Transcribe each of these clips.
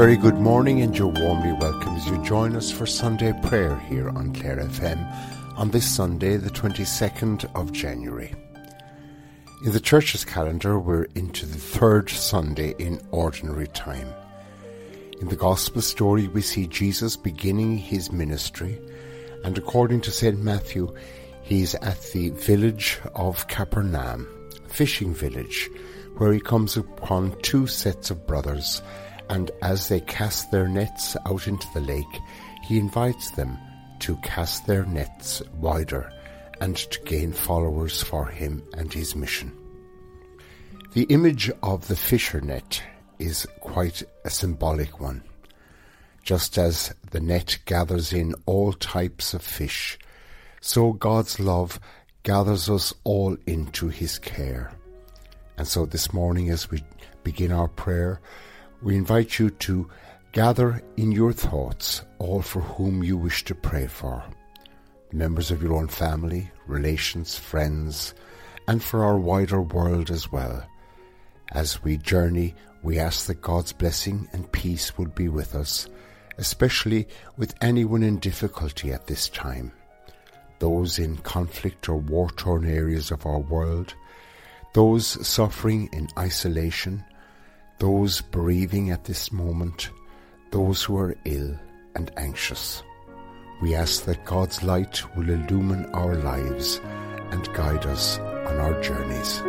very good morning, and you're warmly welcome as you join us for Sunday prayer here on Clare FM on this Sunday, the 22nd of January. In the church's calendar, we're into the third Sunday in Ordinary Time. In the Gospel story, we see Jesus beginning his ministry, and according to St. Matthew, he's at the village of Capernaum, fishing village, where he comes upon two sets of brothers and as they cast their nets out into the lake, he invites them to cast their nets wider and to gain followers for him and his mission. The image of the fisher net is quite a symbolic one. Just as the net gathers in all types of fish, so God's love gathers us all into his care. And so this morning, as we begin our prayer, we invite you to gather in your thoughts all for whom you wish to pray for members of your own family, relations, friends, and for our wider world as well. As we journey, we ask that God's blessing and peace would be with us, especially with anyone in difficulty at this time. Those in conflict or war torn areas of our world, those suffering in isolation, those bereaving at this moment, those who are ill and anxious. We ask that God's light will illumine our lives and guide us on our journeys.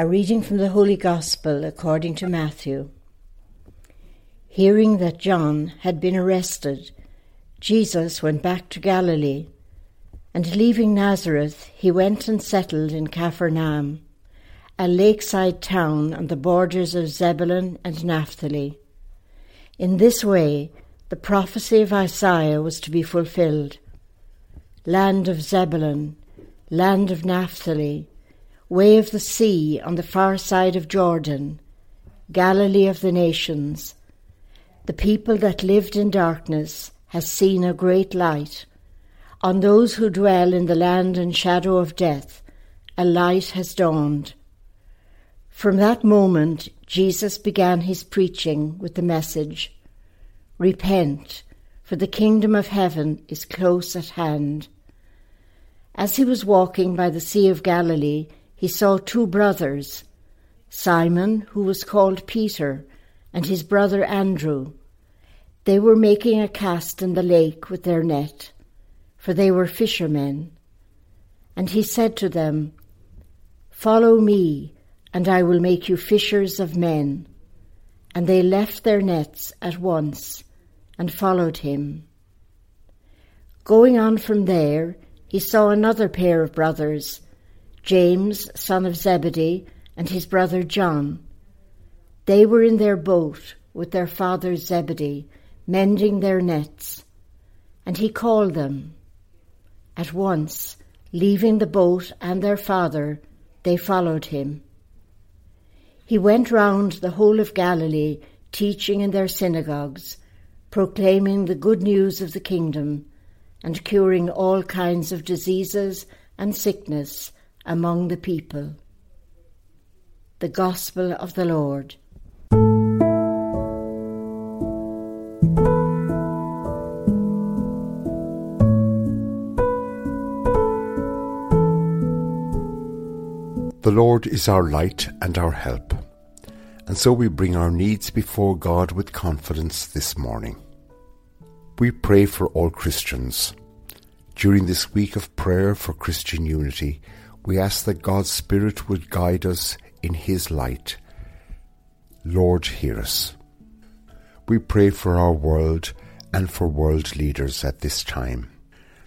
A reading from the Holy Gospel according to Matthew. Hearing that John had been arrested, Jesus went back to Galilee, and leaving Nazareth, he went and settled in Capharnaum, a lakeside town on the borders of Zebulun and Naphtali. In this way, the prophecy of Isaiah was to be fulfilled. Land of Zebulun, land of Naphtali, way of the sea on the far side of Jordan, Galilee of the nations. The people that lived in darkness has seen a great light. On those who dwell in the land and shadow of death, a light has dawned. From that moment, Jesus began his preaching with the message Repent, for the kingdom of heaven is close at hand. As he was walking by the Sea of Galilee, he saw two brothers, Simon, who was called Peter, and his brother Andrew. They were making a cast in the lake with their net, for they were fishermen. And he said to them, Follow me, and I will make you fishers of men. And they left their nets at once and followed him. Going on from there, he saw another pair of brothers James, son of Zebedee, and his brother John. They were in their boat with their father Zebedee, mending their nets. And he called them. At once, leaving the boat and their father, they followed him. He went round the whole of Galilee, teaching in their synagogues, proclaiming the good news of the kingdom, and curing all kinds of diseases and sickness among the people. The Gospel of the Lord. The Lord is our light and our help, and so we bring our needs before God with confidence this morning. We pray for all Christians. During this week of prayer for Christian unity, we ask that God's Spirit would guide us in His light. Lord, hear us. We pray for our world and for world leaders at this time,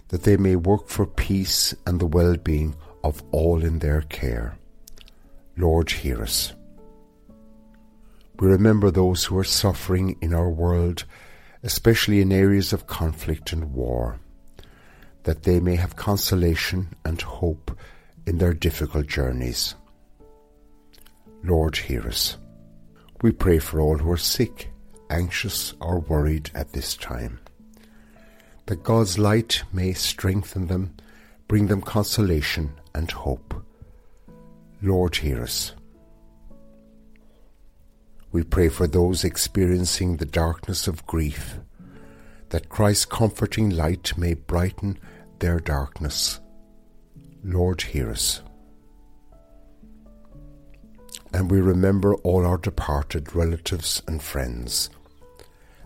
that they may work for peace and the well being of all in their care. Lord, hear us. We remember those who are suffering in our world, especially in areas of conflict and war, that they may have consolation and hope in their difficult journeys. Lord, hear us. We pray for all who are sick, anxious, or worried at this time. That God's light may strengthen them, bring them consolation and hope. Lord, hear us. We pray for those experiencing the darkness of grief, that Christ's comforting light may brighten their darkness. Lord, hear us. And we remember all our departed relatives and friends.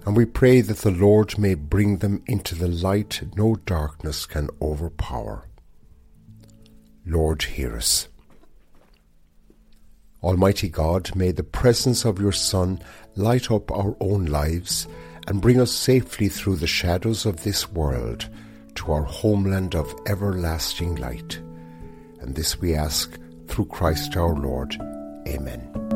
And we pray that the Lord may bring them into the light no darkness can overpower. Lord, hear us. Almighty God, may the presence of your Son light up our own lives and bring us safely through the shadows of this world to our homeland of everlasting light. And this we ask through Christ our Lord. Amen.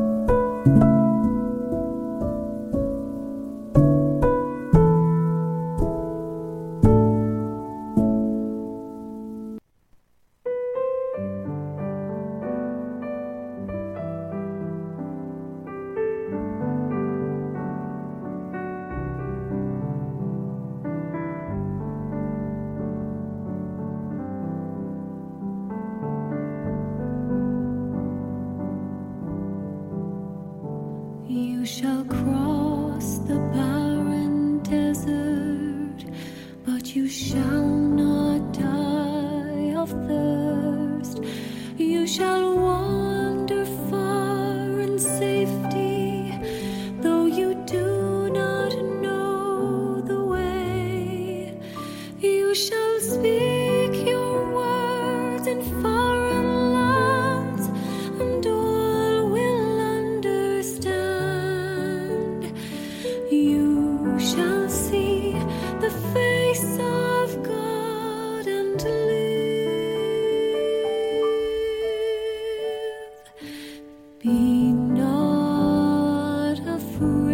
shall cross the barren desert, but you shall not die of thirst. You shall wander far in safety, though you do not know the way. You shall speak. forever.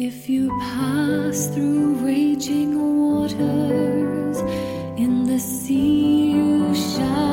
If you pass through raging waters, in the sea you shall.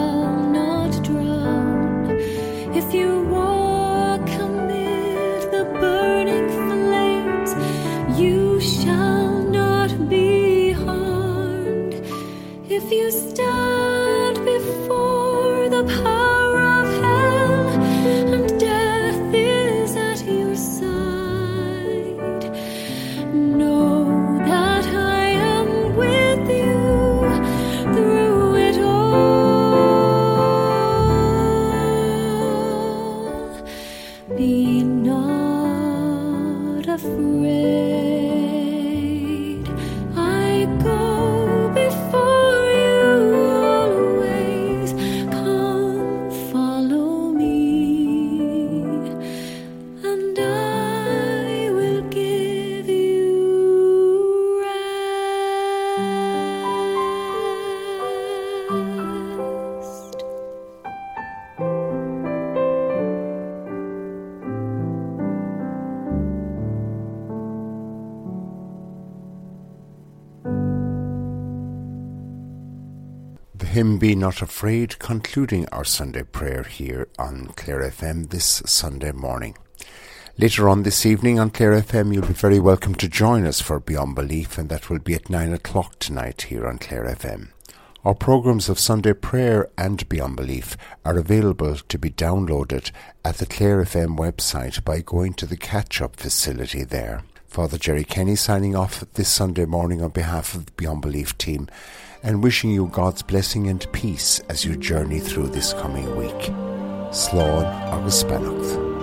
Hymn Be Not Afraid, concluding our Sunday prayer here on Clare FM this Sunday morning. Later on this evening on Clare FM, you'll be very welcome to join us for Beyond Belief, and that will be at 9 o'clock tonight here on Clare FM. Our programs of Sunday Prayer and Beyond Belief are available to be downloaded at the Clare FM website by going to the catch up facility there. Father Jerry Kenny signing off this Sunday morning on behalf of the Beyond Belief team and wishing you God's blessing and peace as you journey through this coming week. Slán agus beannacht.